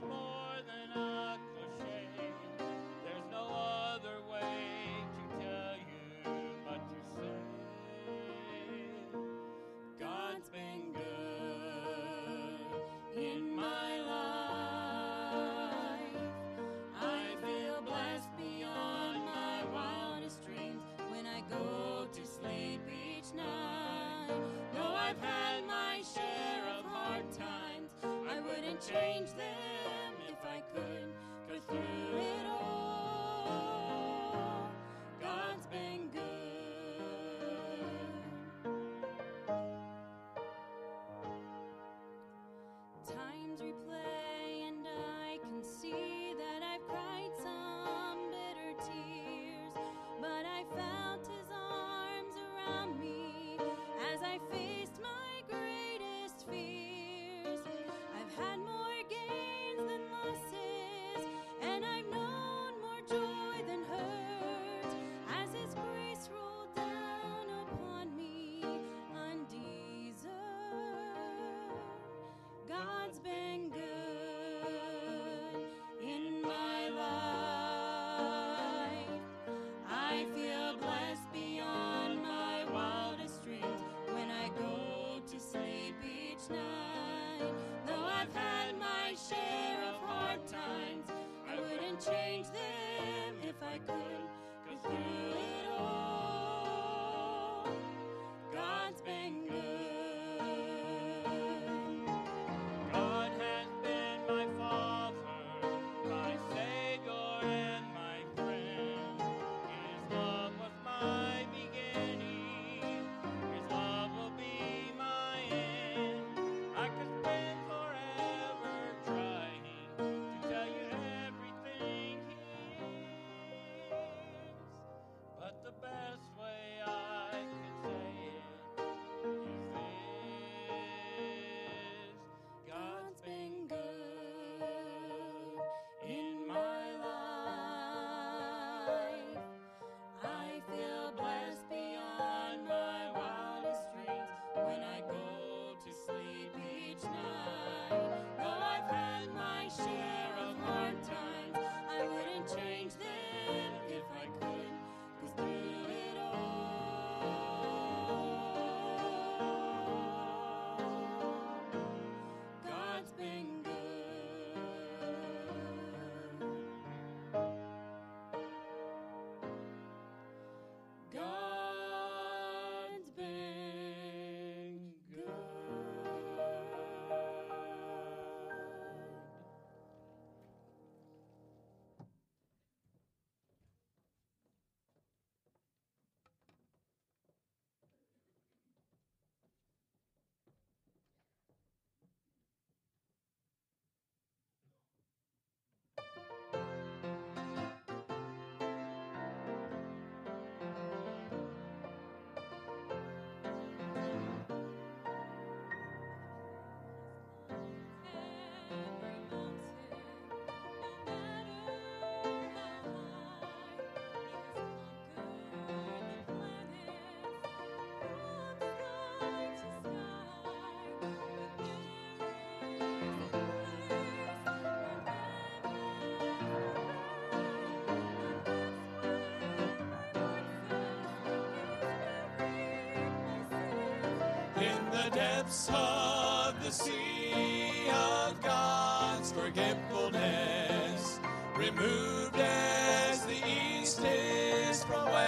once more. in the depths of the sea of God's forgetfulness, removed as the east is from west,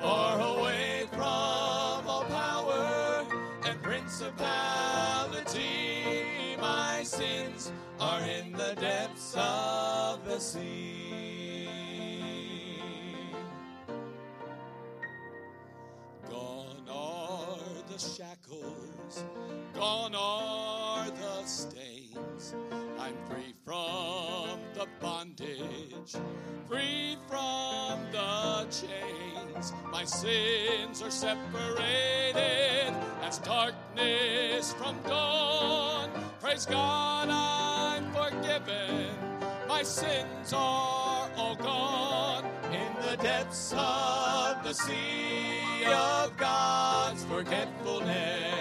far away from all power and principality, my sins are in the depths of the sea. Gone are the stains. I'm free from the bondage, free from the chains. My sins are separated as darkness from dawn. Praise God, I'm forgiven. My sins are all gone. In the depths of the sea of God's forgetfulness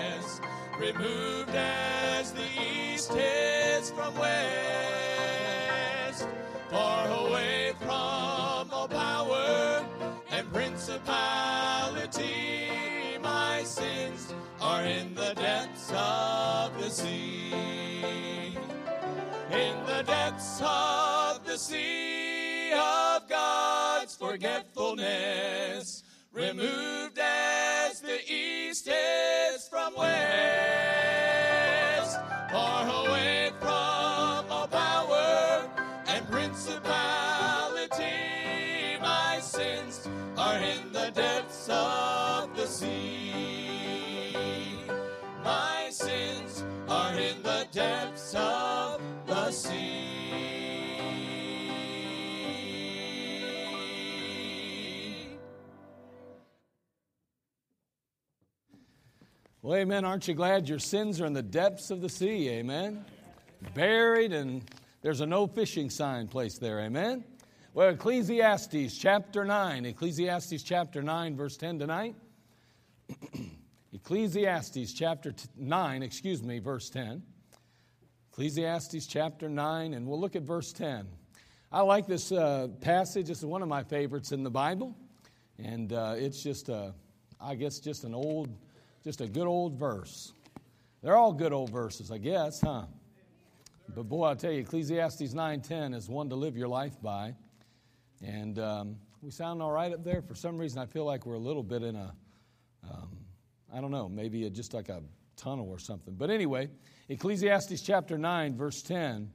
removed as the east is from west, far away from all power and principality. My sins are in the depths of the sea, in the depths of the sea of God's forgetfulness, removed as the east is from west, far away from all power and principality. My sins are in the depths of the sea. My sins are in the depths of the sea. Well, amen. Aren't you glad your sins are in the depths of the sea? Amen. Buried, and there's a no fishing sign placed there. Amen. Well, Ecclesiastes chapter 9. Ecclesiastes chapter 9, verse 10 tonight. Ecclesiastes chapter t- 9, excuse me, verse 10. Ecclesiastes chapter 9, and we'll look at verse 10. I like this uh, passage. Is one of my favorites in the Bible. And uh, it's just, a, I guess, just an old, just a good old verse. They're all good old verses, I guess, huh? But boy, I'll tell you, Ecclesiastes 9.10 is one to live your life by. And um, we sound all right up there. For some reason, I feel like we're a little bit in a, um, I don't know, maybe a, just like a tunnel or something. But anyway, Ecclesiastes chapter 9, verse 10.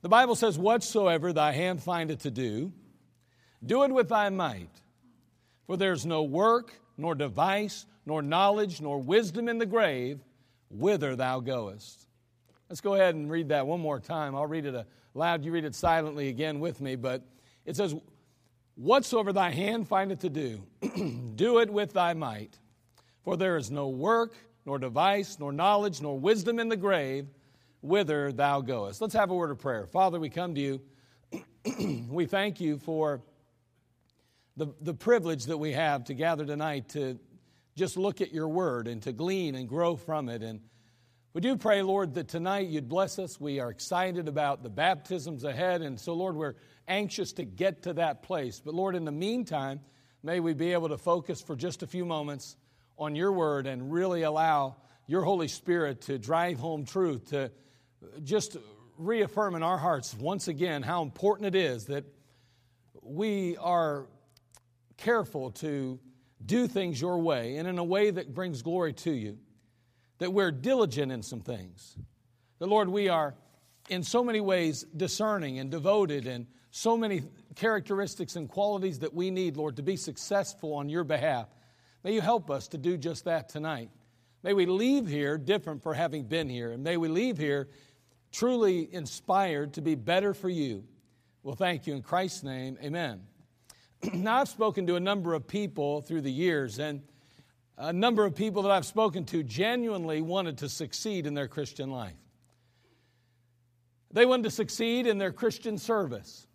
The Bible says, Whatsoever thy hand findeth to do, do it with thy might. For there's no work, nor device, nor knowledge, nor wisdom in the grave, whither thou goest. Let's go ahead and read that one more time. I'll read it aloud. You read it silently again with me. But it says, Whatsoever thy hand findeth to do, do it with thy might. For there is no work, nor device, nor knowledge, nor wisdom in the grave, whither thou goest. Let's have a word of prayer. Father, we come to you. we thank you for the, the privilege that we have to gather tonight to just look at your word and to glean and grow from it. And we do pray, Lord, that tonight you'd bless us. We are excited about the baptisms ahead. And so, Lord, we're anxious to get to that place. But, Lord, in the meantime, may we be able to focus for just a few moments on your word and really allow your Holy Spirit to drive home truth, to just reaffirm in our hearts once again how important it is that we are careful to do things your way and in a way that brings glory to you, that we're diligent in some things. That, Lord, we are in so many ways discerning and devoted and so many characteristics and qualities that we need, Lord, to be successful on your behalf. May you help us to do just that tonight. May we leave here different for having been here, and may we leave here truly inspired to be better for you. Well, thank you in Christ's name. Amen. now, I've spoken to a number of people through the years, and a number of people that I've spoken to genuinely wanted to succeed in their Christian life. They wanted to succeed in their Christian service.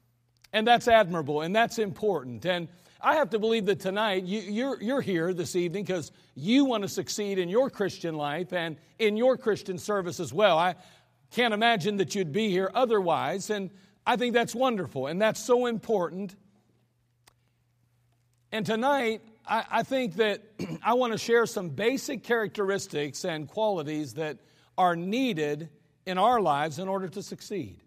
And that's admirable and that's important. And I have to believe that tonight you, you're, you're here this evening because you want to succeed in your Christian life and in your Christian service as well. I can't imagine that you'd be here otherwise. And I think that's wonderful and that's so important. And tonight, I, I think that I want to share some basic characteristics and qualities that are needed in our lives in order to succeed.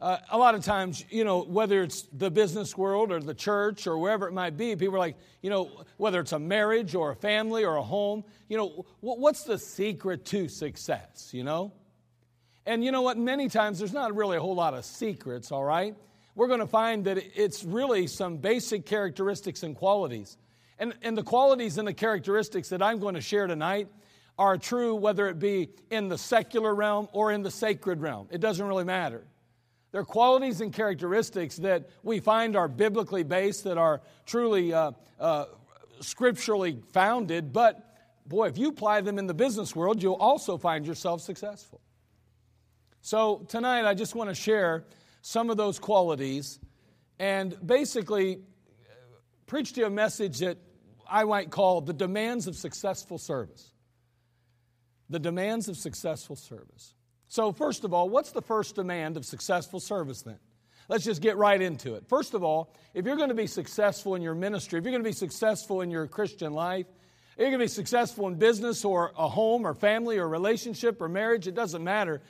Uh, a lot of times, you know, whether it's the business world or the church or wherever it might be, people are like, you know, whether it's a marriage or a family or a home, you know, what's the secret to success, you know? And you know what? Many times there's not really a whole lot of secrets, all right? We're going to find that it's really some basic characteristics and qualities. And, and the qualities and the characteristics that I'm going to share tonight are true whether it be in the secular realm or in the sacred realm. It doesn't really matter. They're qualities and characteristics that we find are biblically based, that are truly uh, uh, scripturally founded, but boy, if you apply them in the business world, you'll also find yourself successful. So tonight, I just want to share some of those qualities and basically preach to you a message that I might call the demands of successful service. The demands of successful service. So, first of all, what's the first demand of successful service then? Let's just get right into it. First of all, if you're going to be successful in your ministry, if you're going to be successful in your Christian life, if you're going to be successful in business or a home or family or relationship or marriage, it doesn't matter.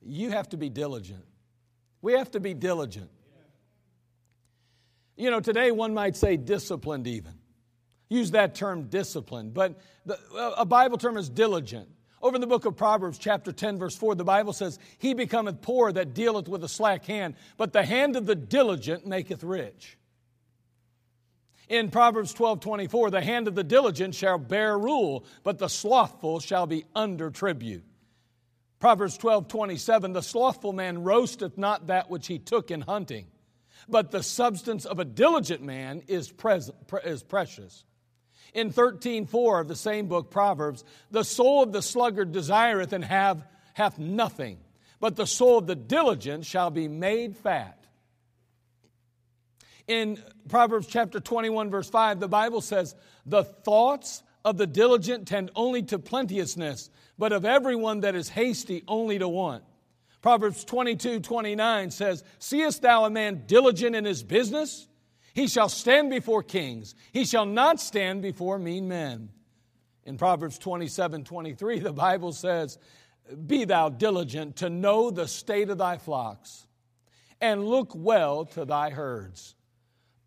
You have to be diligent. We have to be diligent. You know, today one might say disciplined even. Use that term disciplined, but the, a Bible term is diligent. Over in the book of Proverbs, chapter 10, verse 4, the Bible says, He becometh poor that dealeth with a slack hand, but the hand of the diligent maketh rich. In Proverbs 12, 24, the hand of the diligent shall bear rule, but the slothful shall be under tribute. Proverbs 12, 27, the slothful man roasteth not that which he took in hunting, but the substance of a diligent man is, is precious. In 13:4 of the same book, Proverbs, the soul of the sluggard desireth and have, hath nothing, but the soul of the diligent shall be made fat. In Proverbs chapter 21, verse 5, the Bible says, The thoughts of the diligent tend only to plenteousness, but of everyone that is hasty only to want. Proverbs 22, 29 says, Seest thou a man diligent in his business? He shall stand before kings. He shall not stand before mean men. In Proverbs 27 23, the Bible says, Be thou diligent to know the state of thy flocks, and look well to thy herds.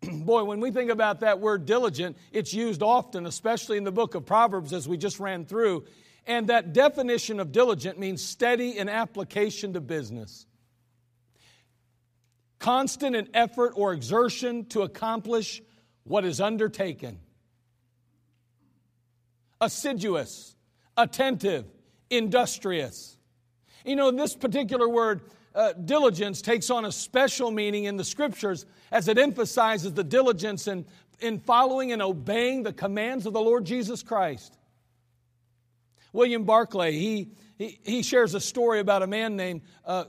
Boy, when we think about that word diligent, it's used often, especially in the book of Proverbs, as we just ran through. And that definition of diligent means steady in application to business constant in effort or exertion to accomplish what is undertaken. Assiduous, attentive, industrious. You know, this particular word, uh, diligence, takes on a special meaning in the scriptures as it emphasizes the diligence in, in following and obeying the commands of the Lord Jesus Christ. William Barclay, he, he, he shares a story about a man named uh,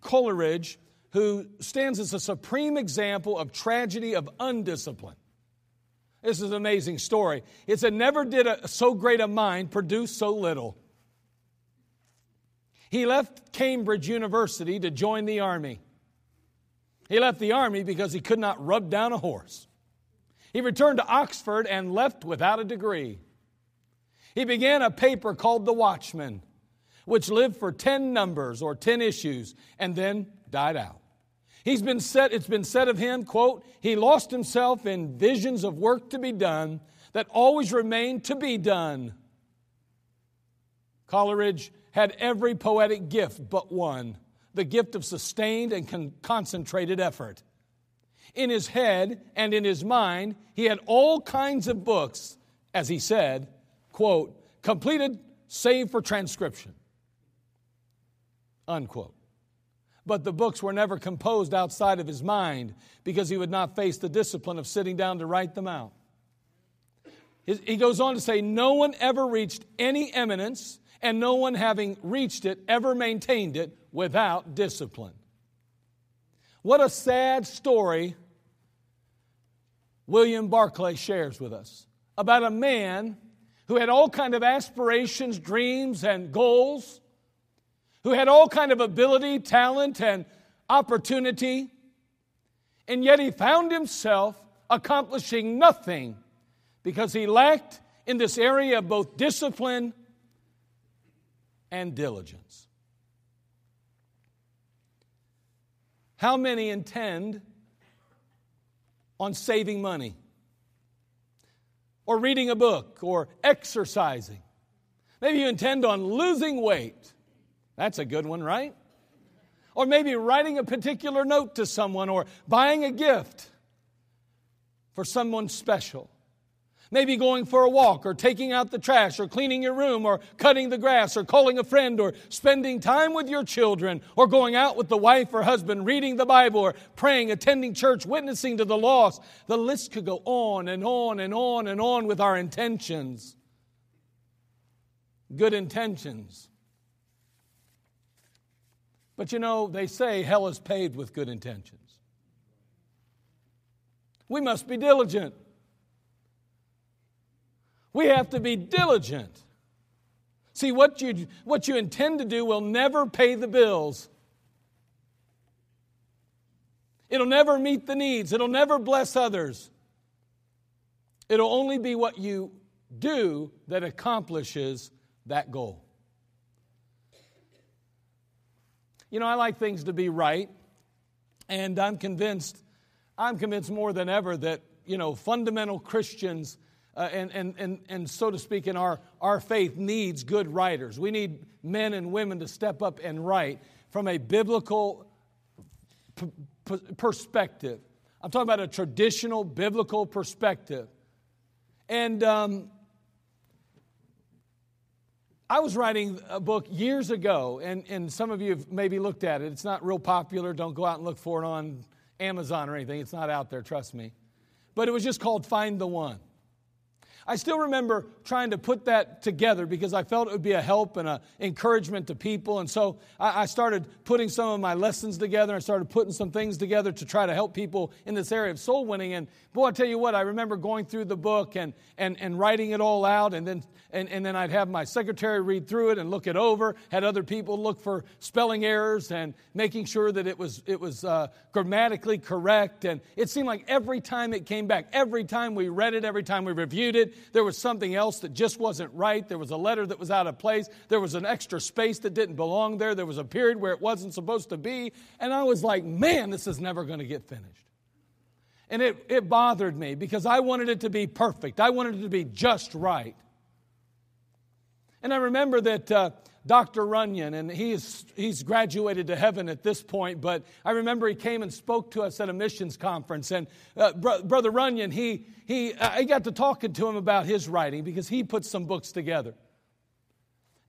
Coleridge who stands as a supreme example of tragedy of undiscipline. This is an amazing story. It said, Never did a, so great a mind produce so little. He left Cambridge University to join the army. He left the army because he could not rub down a horse. He returned to Oxford and left without a degree. He began a paper called The Watchman, which lived for 10 numbers or 10 issues and then died out. He's been said, it's been said of him, quote, he lost himself in visions of work to be done that always remained to be done. Coleridge had every poetic gift but one the gift of sustained and con- concentrated effort. In his head and in his mind, he had all kinds of books, as he said, quote, completed save for transcription, unquote but the books were never composed outside of his mind because he would not face the discipline of sitting down to write them out. He goes on to say, No one ever reached any eminence, and no one having reached it ever maintained it without discipline. What a sad story William Barclay shares with us about a man who had all kind of aspirations, dreams, and goals who had all kind of ability, talent, and opportunity, and yet he found himself accomplishing nothing because he lacked in this area of both discipline and diligence. How many intend on saving money, or reading a book, or exercising? Maybe you intend on losing weight. That's a good one, right? Or maybe writing a particular note to someone or buying a gift for someone special. Maybe going for a walk or taking out the trash or cleaning your room or cutting the grass or calling a friend or spending time with your children or going out with the wife or husband, reading the Bible or praying, attending church, witnessing to the lost. The list could go on and on and on and on with our intentions. Good intentions but you know, they say hell is paved with good intentions. We must be diligent. We have to be diligent See, what you, what you intend to do will never pay the bills. It'll never meet the needs. It'll never bless others. It'll only be what you do that accomplishes that goal. You know, I like things to be right, and I'm convinced, I'm convinced more than ever that, you know, fundamental Christians uh, and, and, and, and so to speak, in our, our faith needs good writers. We need men and women to step up and write from a biblical p- p- perspective. I'm talking about a traditional biblical perspective. And um, I was writing a book years ago, and, and some of you have maybe looked at it. It's not real popular. Don't go out and look for it on Amazon or anything. It's not out there, trust me. But it was just called Find the One. I still remember trying to put that together because I felt it would be a help and an encouragement to people. And so I started putting some of my lessons together. I started putting some things together to try to help people in this area of soul winning. And boy, I tell you what, I remember going through the book and, and, and writing it all out. And then, and, and then I'd have my secretary read through it and look it over, had other people look for spelling errors and making sure that it was, it was uh, grammatically correct. And it seemed like every time it came back, every time we read it, every time we reviewed it, there was something else that just wasn't right. There was a letter that was out of place. There was an extra space that didn't belong there. There was a period where it wasn't supposed to be. And I was like, man, this is never going to get finished. And it, it bothered me because I wanted it to be perfect, I wanted it to be just right. And I remember that. Uh, Dr. Runyon, and he's, he's graduated to heaven at this point, but I remember he came and spoke to us at a missions conference. And uh, Bro- Brother Runyon, he, he, I got to talking to him about his writing because he put some books together.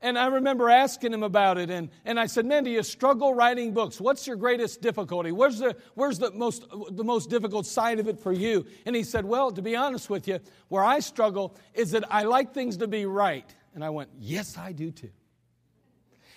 And I remember asking him about it, and, and I said, Man, do you struggle writing books? What's your greatest difficulty? Where's, the, where's the, most, the most difficult side of it for you? And he said, Well, to be honest with you, where I struggle is that I like things to be right. And I went, Yes, I do too.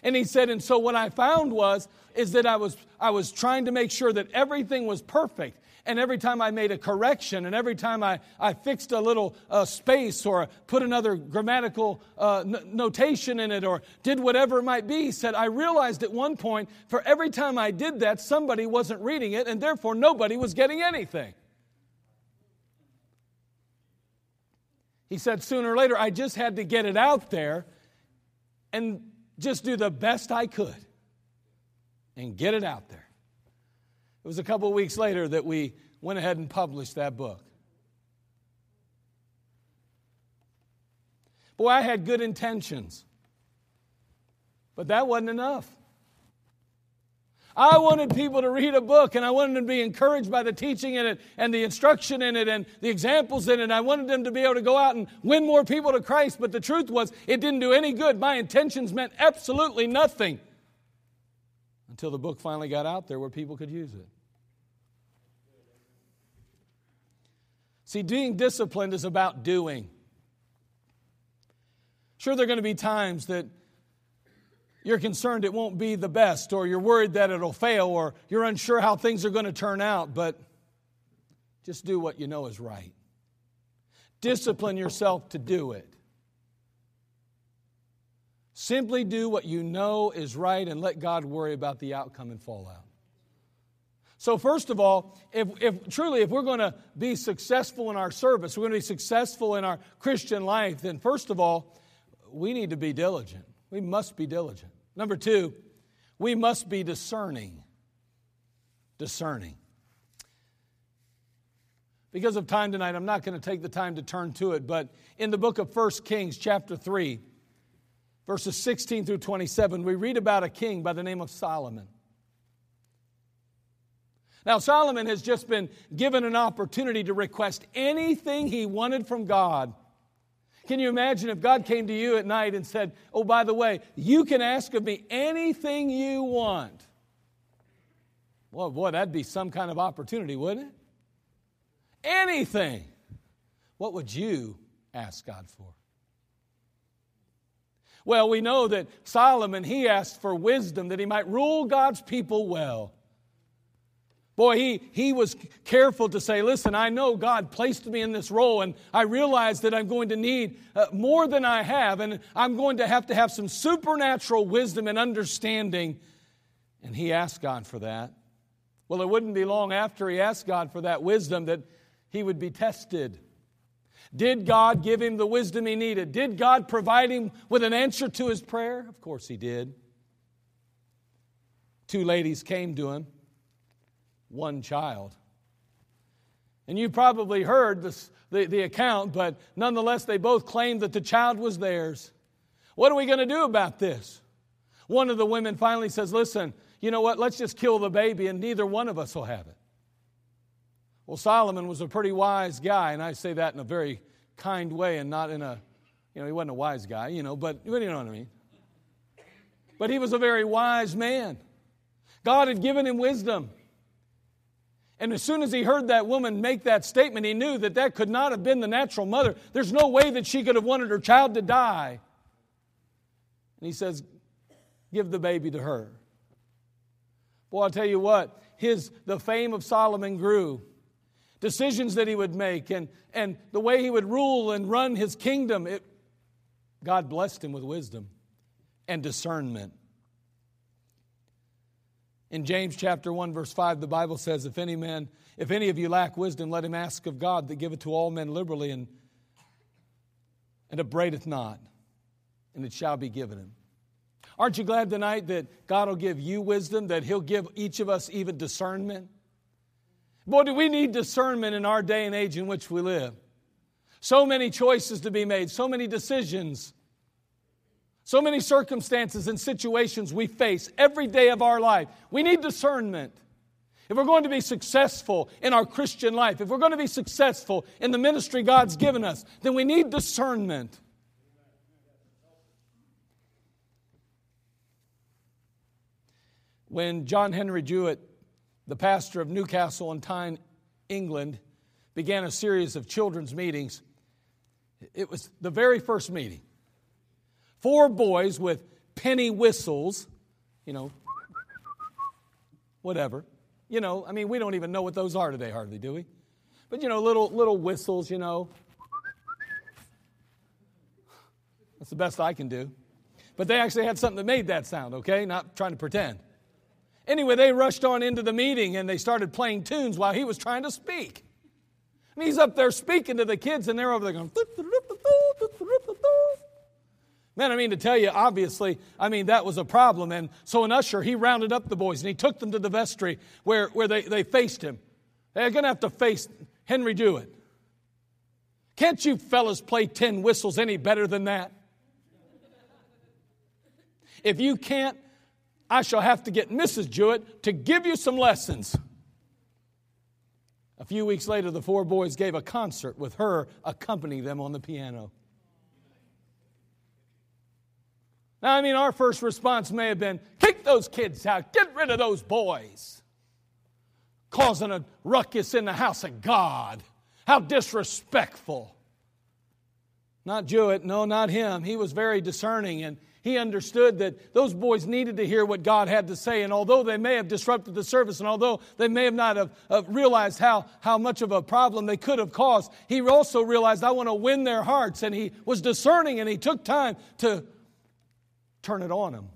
And he said, and so what I found was, is that I was, I was trying to make sure that everything was perfect. And every time I made a correction, and every time I, I fixed a little uh, space or put another grammatical uh, n- notation in it or did whatever it might be, he said, I realized at one point, for every time I did that, somebody wasn't reading it, and therefore nobody was getting anything. He said, sooner or later, I just had to get it out there. And just do the best I could and get it out there. It was a couple of weeks later that we went ahead and published that book. Boy, I had good intentions, but that wasn't enough. I wanted people to read a book and I wanted them to be encouraged by the teaching in it and the instruction in it and the examples in it. I wanted them to be able to go out and win more people to Christ, but the truth was it didn't do any good. My intentions meant absolutely nothing until the book finally got out there where people could use it. See, being disciplined is about doing. Sure, there are going to be times that you're concerned it won't be the best, or you're worried that it'll fail, or you're unsure how things are going to turn out, but just do what you know is right. Discipline yourself to do it. Simply do what you know is right and let God worry about the outcome and fallout. So, first of all, if, if truly, if we're going to be successful in our service, we're going to be successful in our Christian life, then first of all, we need to be diligent. We must be diligent. Number two, we must be discerning. Discerning. Because of time tonight, I'm not going to take the time to turn to it, but in the book of 1 Kings, chapter 3, verses 16 through 27, we read about a king by the name of Solomon. Now, Solomon has just been given an opportunity to request anything he wanted from God can you imagine if God came to you at night and said, Oh, by the way, you can ask of me anything you want? Well, boy, that'd be some kind of opportunity, wouldn't it? Anything. What would you ask God for? Well, we know that Solomon, he asked for wisdom that he might rule God's people well. Boy, he, he was careful to say, Listen, I know God placed me in this role, and I realize that I'm going to need uh, more than I have, and I'm going to have to have some supernatural wisdom and understanding. And he asked God for that. Well, it wouldn't be long after he asked God for that wisdom that he would be tested. Did God give him the wisdom he needed? Did God provide him with an answer to his prayer? Of course he did. Two ladies came to him one child. And you probably heard this, the, the account, but nonetheless, they both claimed that the child was theirs. What are we going to do about this? One of the women finally says, Listen, you know what? Let's just kill the baby, and neither one of us will have it. Well, Solomon was a pretty wise guy, and I say that in a very kind way and not in a, you know, he wasn't a wise guy, you know, but you know what I mean. But he was a very wise man. God had given him wisdom. And as soon as he heard that woman make that statement, he knew that that could not have been the natural mother. There's no way that she could have wanted her child to die. And he says, Give the baby to her. Boy, I'll tell you what, his, the fame of Solomon grew. Decisions that he would make and, and the way he would rule and run his kingdom, it, God blessed him with wisdom and discernment. In James chapter 1 verse 5 the Bible says if any man if any of you lack wisdom let him ask of God that giveth to all men liberally and and upbraideth not and it shall be given him. Aren't you glad tonight that God will give you wisdom that he'll give each of us even discernment? Boy, do we need discernment in our day and age in which we live. So many choices to be made, so many decisions. So many circumstances and situations we face every day of our life. We need discernment. If we're going to be successful in our Christian life, if we're going to be successful in the ministry God's given us, then we need discernment. When John Henry Jewett, the pastor of Newcastle on Tyne, England, began a series of children's meetings, it was the very first meeting. Four boys with penny whistles, you know, whatever. You know, I mean, we don't even know what those are today, hardly, do we? But, you know, little, little whistles, you know. That's the best I can do. But they actually had something that made that sound, okay? Not trying to pretend. Anyway, they rushed on into the meeting and they started playing tunes while he was trying to speak. And he's up there speaking to the kids, and they're over there going, Man, I mean to tell you, obviously, I mean, that was a problem. And so an usher, he rounded up the boys and he took them to the vestry where, where they, they faced him. They're going to have to face Henry Jewett. Can't you fellas play tin whistles any better than that? If you can't, I shall have to get Mrs. Jewett to give you some lessons. A few weeks later, the four boys gave a concert with her accompanying them on the piano. Now, I mean, our first response may have been kick those kids out, get rid of those boys, causing a ruckus in the house of God. How disrespectful. Not Jewett, no, not him. He was very discerning and he understood that those boys needed to hear what God had to say. And although they may have disrupted the service and although they may have not have, have realized how, how much of a problem they could have caused, he also realized, I want to win their hearts. And he was discerning and he took time to turn it on them.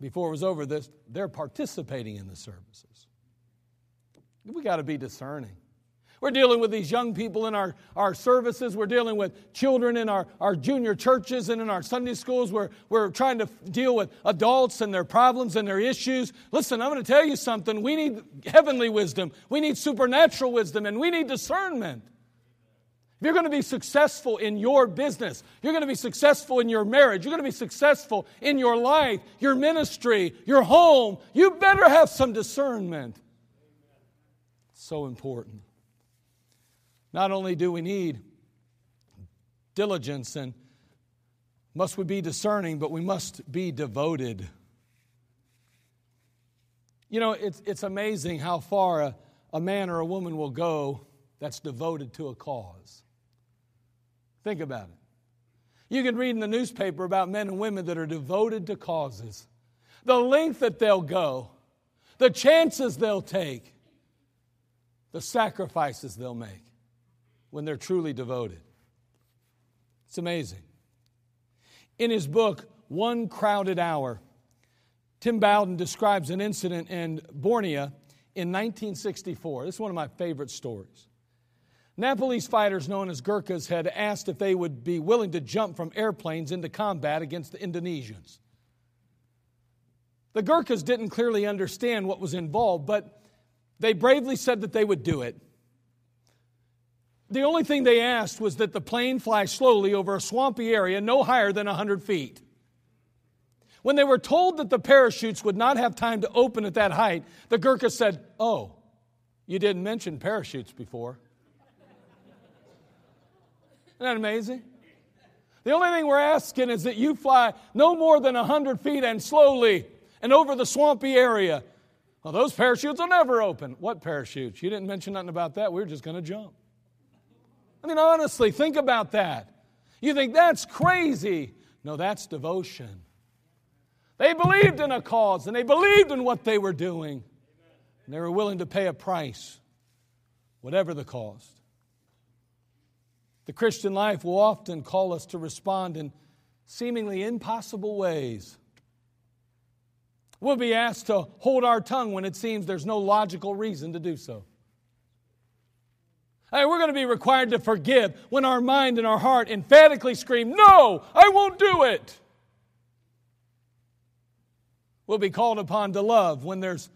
Before it was over, this, they're participating in the services. We got to be discerning. We're dealing with these young people in our, our services. We're dealing with children in our, our junior churches and in our Sunday schools. We're, we're trying to deal with adults and their problems and their issues. Listen, I'm going to tell you something. We need heavenly wisdom, we need supernatural wisdom, and we need discernment. If you're going to be successful in your business, you're going to be successful in your marriage, you're going to be successful in your life, your ministry, your home, you better have some discernment. So important. Not only do we need diligence and must we be discerning, but we must be devoted. You know, it's, it's amazing how far a, a man or a woman will go that's devoted to a cause. Think about it. You can read in the newspaper about men and women that are devoted to causes. The length that they'll go, the chances they'll take, the sacrifices they'll make when they're truly devoted. It's amazing. In his book, One Crowded Hour, Tim Bowden describes an incident in Borneo in 1964. This is one of my favorite stories. Nepalese fighters known as Gurkhas had asked if they would be willing to jump from airplanes into combat against the Indonesians. The Gurkhas didn't clearly understand what was involved, but they bravely said that they would do it. The only thing they asked was that the plane fly slowly over a swampy area no higher than 100 feet. When they were told that the parachutes would not have time to open at that height, the Gurkha said, Oh, you didn't mention parachutes before. Isn't that amazing? The only thing we're asking is that you fly no more than 100 feet and slowly and over the swampy area. Well, those parachutes will never open. What parachutes? You didn't mention nothing about that. We are just going to jump. I mean, honestly, think about that. You think that's crazy. No, that's devotion. They believed in a cause and they believed in what they were doing. And they were willing to pay a price, whatever the cost. The Christian life will often call us to respond in seemingly impossible ways. We'll be asked to hold our tongue when it seems there's no logical reason to do so. Hey, we're going to be required to forgive when our mind and our heart emphatically scream, No, I won't do it. We'll be called upon to love when there's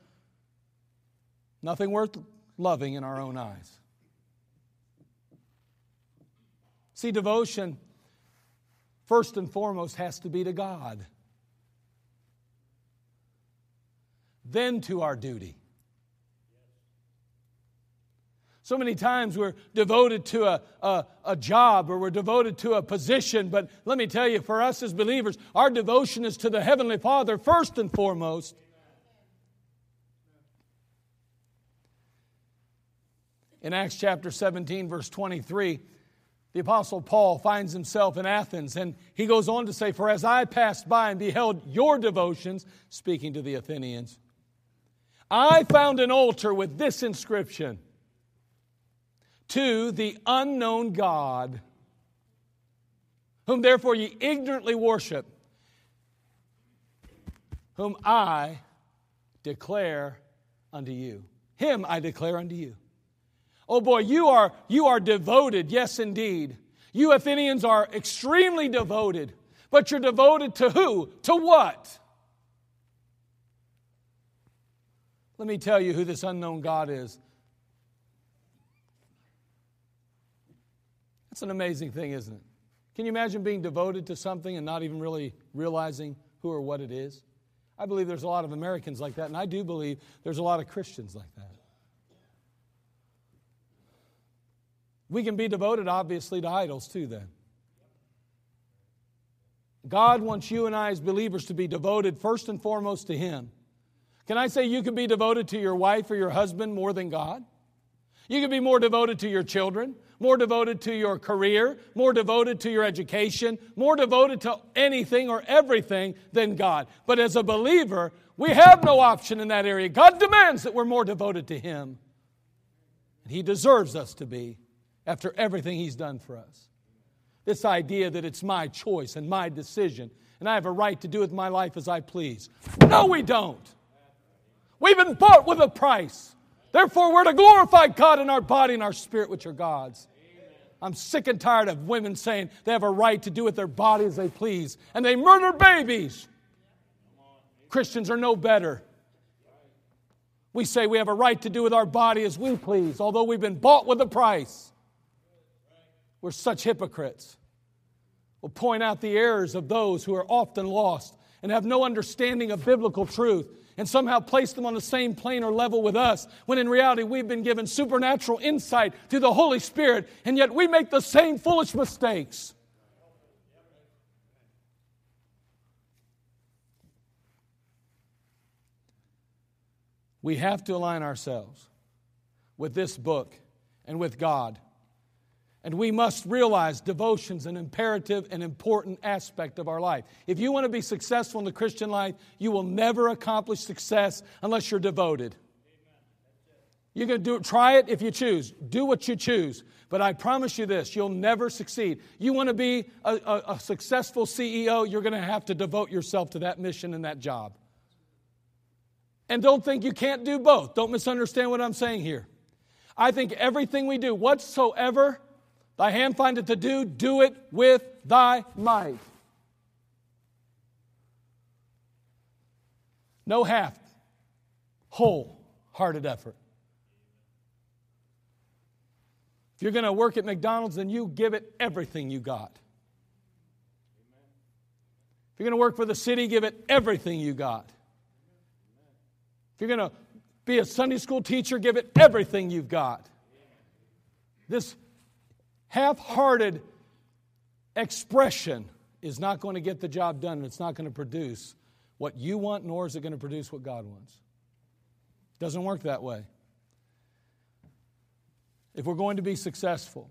nothing worth loving in our own eyes. See, devotion, first and foremost, has to be to God, then to our duty. So many times we're devoted to a, a, a, job or we're devoted to a position, but let me tell you, for us as believers, our devotion is to the Heavenly Father first and foremost. In Acts chapter 17, verse 23, the Apostle Paul finds himself in Athens, and he goes on to say, For as I passed by and beheld your devotions, speaking to the Athenians, I found an altar with this inscription to the unknown God, whom therefore ye ignorantly worship, whom I declare unto you. Him I declare unto you. Oh boy, you are, you are devoted, yes indeed. You Athenians are extremely devoted, but you're devoted to who? To what? Let me tell you who this unknown God is. That's an amazing thing, isn't it? Can you imagine being devoted to something and not even really realizing who or what it is? I believe there's a lot of Americans like that, and I do believe there's a lot of Christians like that. We can be devoted, obviously, to idols too, then. God wants you and I as believers to be devoted first and foremost to Him. Can I say you can be devoted to your wife or your husband more than God? You can be more devoted to your children, more devoted to your career, more devoted to your education, more devoted to anything or everything than God. But as a believer, we have no option in that area. God demands that we're more devoted to Him. And He deserves us to be after everything He's done for us. This idea that it's my choice and my decision, and I have a right to do with my life as I please. No, we don't. We've been bought with a price. Therefore, we're to glorify God in our body and our spirit, which are God's. I'm sick and tired of women saying they have a right to do with their body as they please, and they murder babies. Christians are no better. We say we have a right to do with our body as we please, although we've been bought with a price. We're such hypocrites. We'll point out the errors of those who are often lost and have no understanding of biblical truth and somehow place them on the same plane or level with us, when in reality we've been given supernatural insight through the Holy Spirit, and yet we make the same foolish mistakes. We have to align ourselves with this book and with God And we must realize devotion's an imperative and important aspect of our life. If you want to be successful in the Christian life, you will never accomplish success unless you're devoted. You can do try it if you choose. Do what you choose. But I promise you this you'll never succeed. You want to be a, a, a successful CEO, you're going to have to devote yourself to that mission and that job. And don't think you can't do both. Don't misunderstand what I'm saying here. I think everything we do, whatsoever thy hand findeth to do, do it with thy might. No half, whole hearted effort. If you're going to work at McDonald's, then you give it everything you got. If you're going to work for the city, give it everything you got. If you're going to be a Sunday school teacher, give it everything you've got. This half hearted expression is not going to get the job done, and it's not going to produce what you want, nor is it going to produce what God wants. Doesn't work that way. If we're going to be successful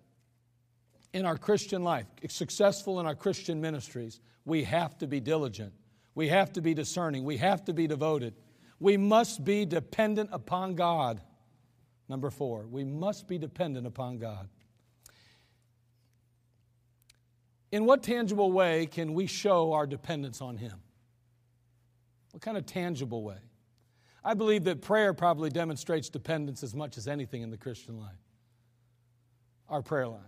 in our Christian life, successful in our Christian ministries, we have to be diligent. We have to be discerning. We have to be devoted. We must be dependent upon God. Number four, we must be dependent upon God. In what tangible way can we show our dependence on Him? What kind of tangible way? I believe that prayer probably demonstrates dependence as much as anything in the Christian life. Our prayer life.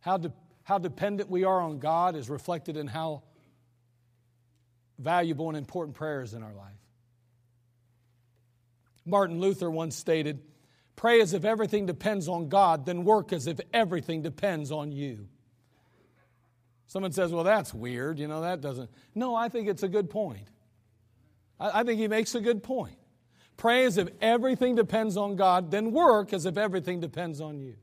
How, de- how dependent we are on God is reflected in how valuable and important prayers in our life. Martin Luther once stated, Pray as if everything depends on God, then work as if everything depends on you. Someone says, Well, that's weird. You know, that doesn't. No, I think it's a good point. I, I think he makes a good point. Pray as if everything depends on God, then work as if everything depends on you.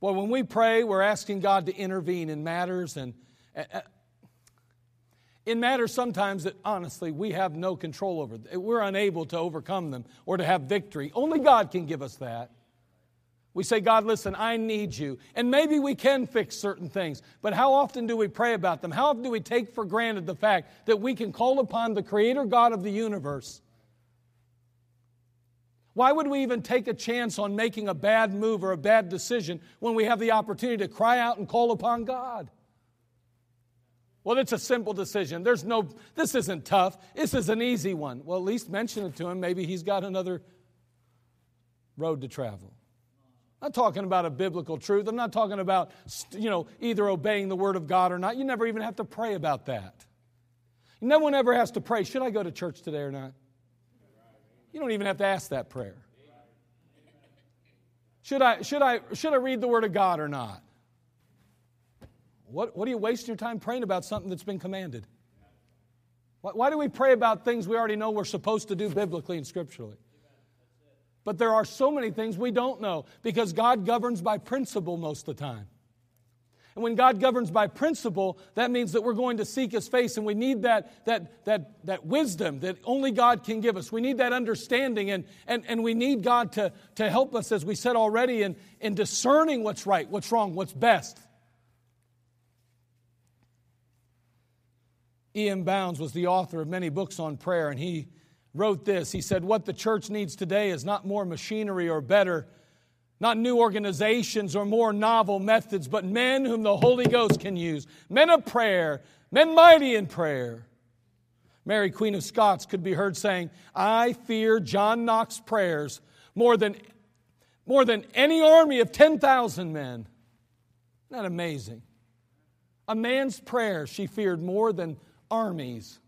Well, when we pray, we're asking God to intervene in matters and in matters sometimes that honestly we have no control over. We're unable to overcome them or to have victory. Only God can give us that. We say, God, listen, I need you. And maybe we can fix certain things, but how often do we pray about them? How often do we take for granted the fact that we can call upon the Creator God of the universe? Why would we even take a chance on making a bad move or a bad decision when we have the opportunity to cry out and call upon God? Well, it's a simple decision. There's no, this isn't tough. This is an easy one. Well, at least mention it to him. Maybe he's got another road to travel. I'm not talking about a biblical truth. I'm not talking about, you know, either obeying the word of God or not. You never even have to pray about that. No one ever has to pray, should I go to church today or not? You don't even have to ask that prayer. Should I, should I, should I read the word of God or not? What, what are you wasting your time praying about something that's been commanded? Why, why do we pray about things we already know we're supposed to do biblically and scripturally? But there are so many things we don't know because God governs by principle most of the time. And when God governs by principle, that means that we're going to seek His face, and we need that, that, that, that wisdom that only God can give us. We need that understanding, and, and, and we need God to, to help us, as we said already, in, in discerning what's right, what's wrong, what's best. E.M. Bounds was the author of many books on prayer, and he wrote this. He said, What the church needs today is not more machinery or better, not new organizations or more novel methods, but men whom the Holy Ghost can use, men of prayer, men mighty in prayer. Mary, Queen of Scots, could be heard saying, I fear John Knox's prayers more than, more than any army of 10,000 men. Isn't that amazing? A man's prayer she feared more than armies.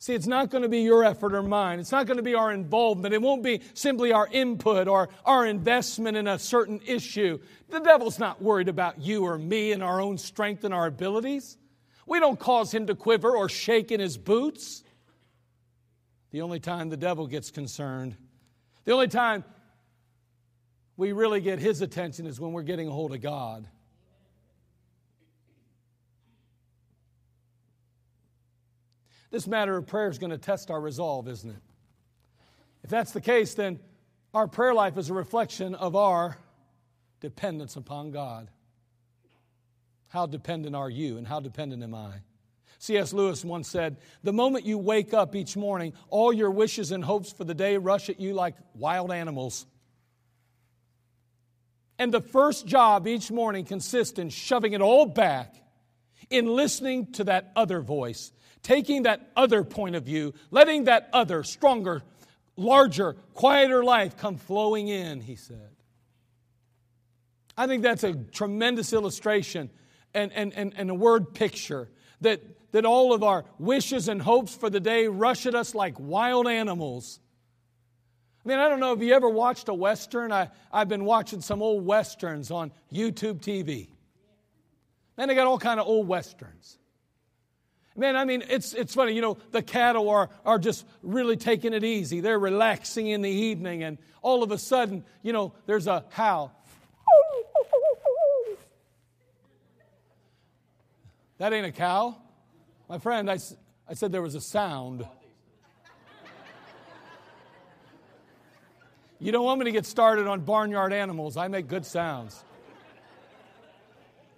See, it's not going to be your effort or mine. It's not going to be our involvement. It won't be simply our input or our investment in a certain issue. The devil's not worried about you or me and our own strength and our abilities. We don't cause him to quiver or shake in his boots. The only time the devil gets concerned, the only time we really get his attention is when we're getting a hold of God. This matter of prayer is going to test our resolve, isn't it? If that's the case, then Our prayer life is a reflection of our dependence upon God. How dependent are you, and how dependent am I? C.S. Lewis once said, The moment you wake up each morning, all your wishes and hopes for the day rush at you like wild animals. And the first job each morning consists in shoving it all back, in listening to that other voice, taking that other point of view, letting that other, stronger, larger, quieter life come flowing in, he said. I think that's a tremendous illustration and, and, and, and a word picture that that all of our wishes and hopes for the day rush at us like wild animals. I mean, I don't know if you ever watched a Western. I, I've been watching some old Westerns on YouTube TV. Man, they got all kind of old Westerns. Man, I mean, it's, it's funny, you know, the cattle are, are just really taking it easy. They're relaxing in the evening, and all of a sudden, you know, there's a howl. That ain't a cow. My friend, I, I said there was a sound. You don't want me to get started on barnyard animals. I make good sounds.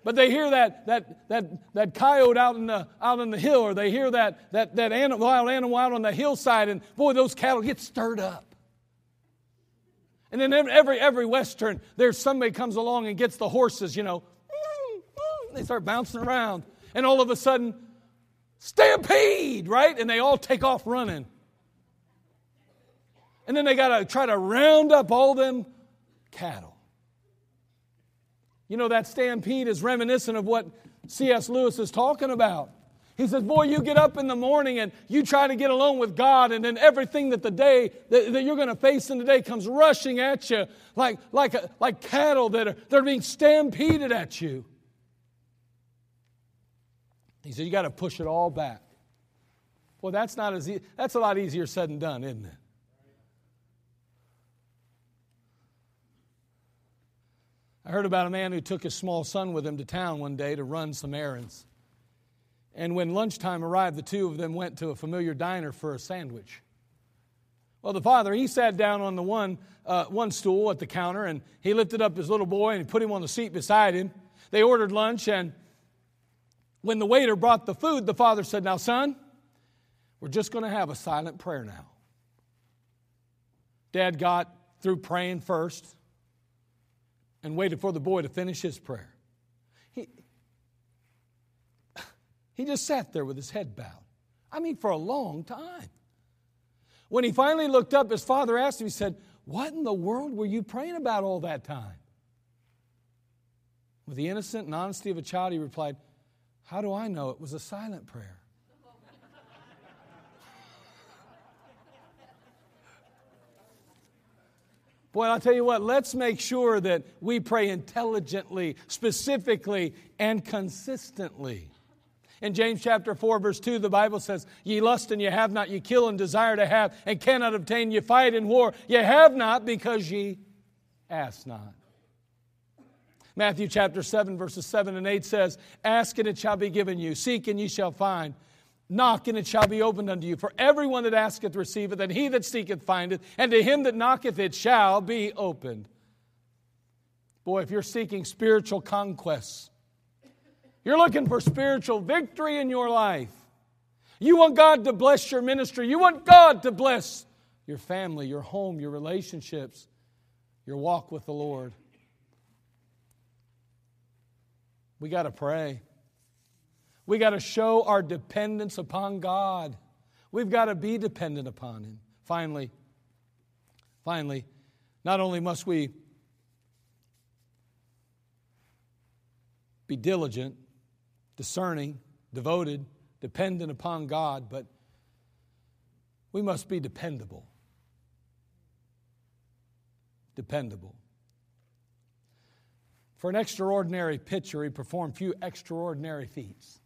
But they hear that, that, that, that coyote out in, the, out in the hill, or they hear that, that, that animal, wild animal out on the hillside, and boy, those cattle get stirred up. And then every, every Western, there's somebody comes along and gets the horses, you know. They start bouncing around. And all of a sudden, stampede, right? And they all take off running. And then they got to try to round up all them cattle. You know, that stampede is reminiscent of what C.S. Lewis is talking about. He says, Boy, you get up in the morning and you try to get alone with God, and then everything that the day that, that you're going to face in the day comes rushing at you like, like, a, like cattle that are, that are being stampeded at you. He said, You got to push it all back. Well, that's not as e- that's a lot easier said than done, isn't it? I heard about a man who took his small son with him to town one day to run some errands. And when lunchtime arrived, the two of them went to a familiar diner for a sandwich. Well, the father, he sat down on the one, uh, one stool at the counter and he lifted up his little boy and put him on the seat beside him. They ordered lunch, and when the waiter brought the food, the father said, Now, son, we're just going to have a silent prayer now. Dad got through praying first and waited for the boy to finish his prayer. He, he just sat there with his head bowed. I mean, for a long time. When he finally looked up, his father asked him, he said, What in the world were you praying about all that time? With the innocent and honesty of a child, he replied, how do I know it was a silent prayer? Boy, I'll tell you what, let's make sure that we pray intelligently, specifically, and consistently. In James chapter 4, verse 2, the Bible says, Ye lust and ye have not, ye kill and desire to have, and cannot obtain, ye fight in war, ye have not because ye ask not. Matthew chapter 7, verses 7 and 8 says, Ask and it shall be given you, seek and ye shall find. Knock and it shall be opened unto you. For everyone that asketh receiveth, and he that seeketh findeth, and to him that knocketh it shall be opened. Boy, if you're seeking spiritual conquests, you're looking for spiritual victory in your life. You want God to bless your ministry. You want God to bless your family, your home, your relationships, your walk with the Lord. We got to pray. We got to show our dependence upon God. We've got to be dependent upon Him. Finally, finally, not only must we be diligent, discerning, devoted, dependent upon God, but we must be dependable. Dependable. For an extraordinary pitcher, he performed few extraordinary feats.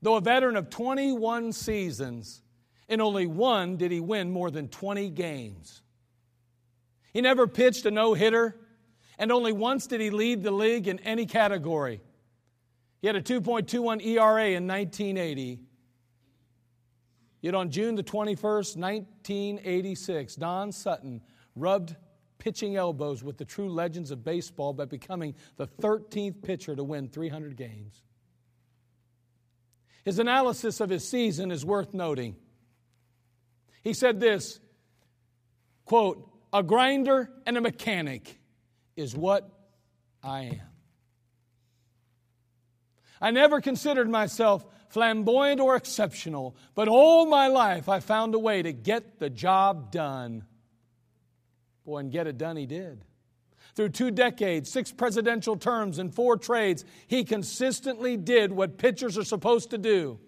Though a veteran of 21 seasons, in only one did he win more than 20 games. He never pitched a no hitter, and only once did he lead the league in any category. He had a 2.21 ERA in 1980. Yet on June the 21st, 1986, Don Sutton rubbed pitching elbows with the true legends of baseball by becoming the 13th pitcher to win 300 games. His analysis of his season is worth noting. He said this quote, a grinder and a mechanic is what I am. I never considered myself flamboyant or exceptional, but all my life I found a way to get the job done. Boy, and get it done he did. Through two decades, six presidential terms, and four trades, he consistently did what pitchers are supposed to do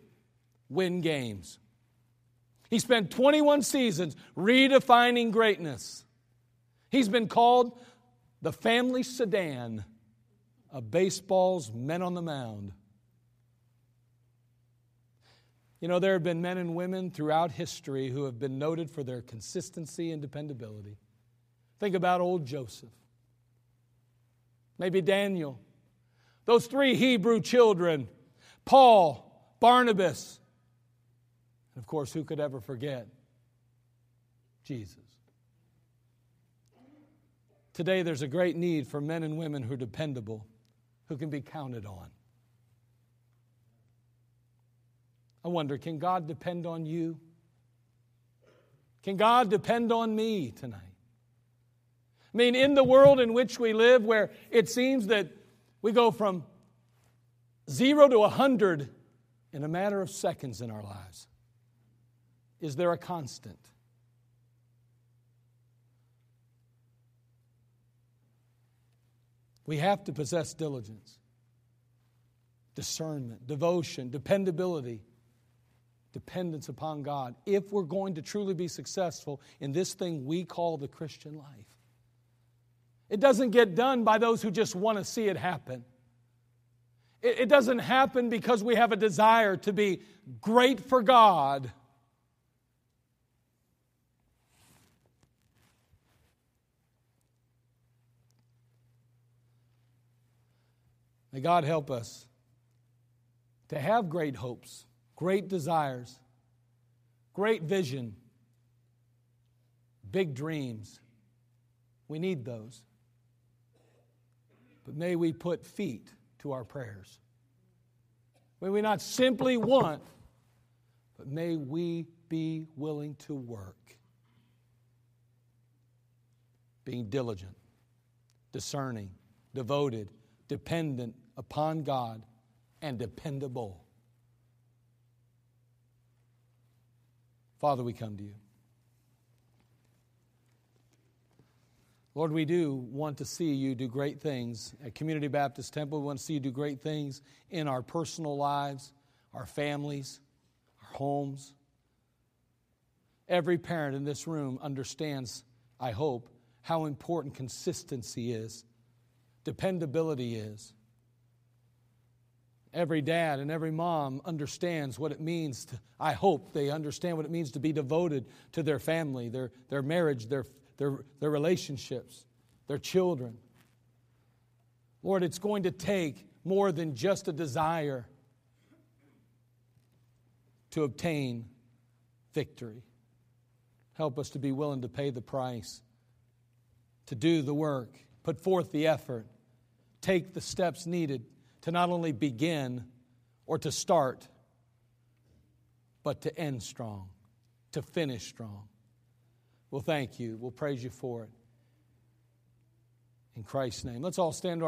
win games. He spent 21 seasons redefining greatness. He's been called the family sedan of baseball's men on the mound. You know, there have been men and women throughout history who have been noted for their consistency and dependability. Think about old Joseph, maybe Daniel, those three Hebrew children, Paul, Barnabas, and of course, who could ever forget Jesus? Today, there's a great need for men and women who are dependable, who can be counted on. I wonder can God depend on you? Can God depend on me tonight? I mean, in the world in which we live, where it seems that we go from zero to a hundred in a matter of seconds in our lives, is there a constant? We have to possess diligence, discernment, devotion, dependability dependence upon God if we're going to truly be successful in this thing we call the Christian life. It doesn't get done by those who just want to see it happen. It, doesn't happen because we have a desire to be great for God. May God help us to have great hopes great desires, great vision, big dreams. We need those. But may we put feet to our prayers. May we not simply want, but may we be willing to work. Being diligent, discerning, devoted, dependent upon God, and dependable. Father, we come to you. Lord, we do want to see you do great things at Community Baptist Temple. We want to see you do great things in our personal lives, our families, our homes. Every parent in this room understands, I hope, how important consistency is, dependability is. Every dad and every mom understands what it means to, I hope they understand what it means to be devoted to their family, their, their marriage, their, their, their relationships, their children. Lord, it's going to take more than just a desire to obtain victory. Help us to be willing to pay the price, to do the work, put forth the effort, take the steps needed to not only begin or to start, but to end strong, to finish strong. We'll thank you. We'll praise you for it. In Christ's name. Let's all stand.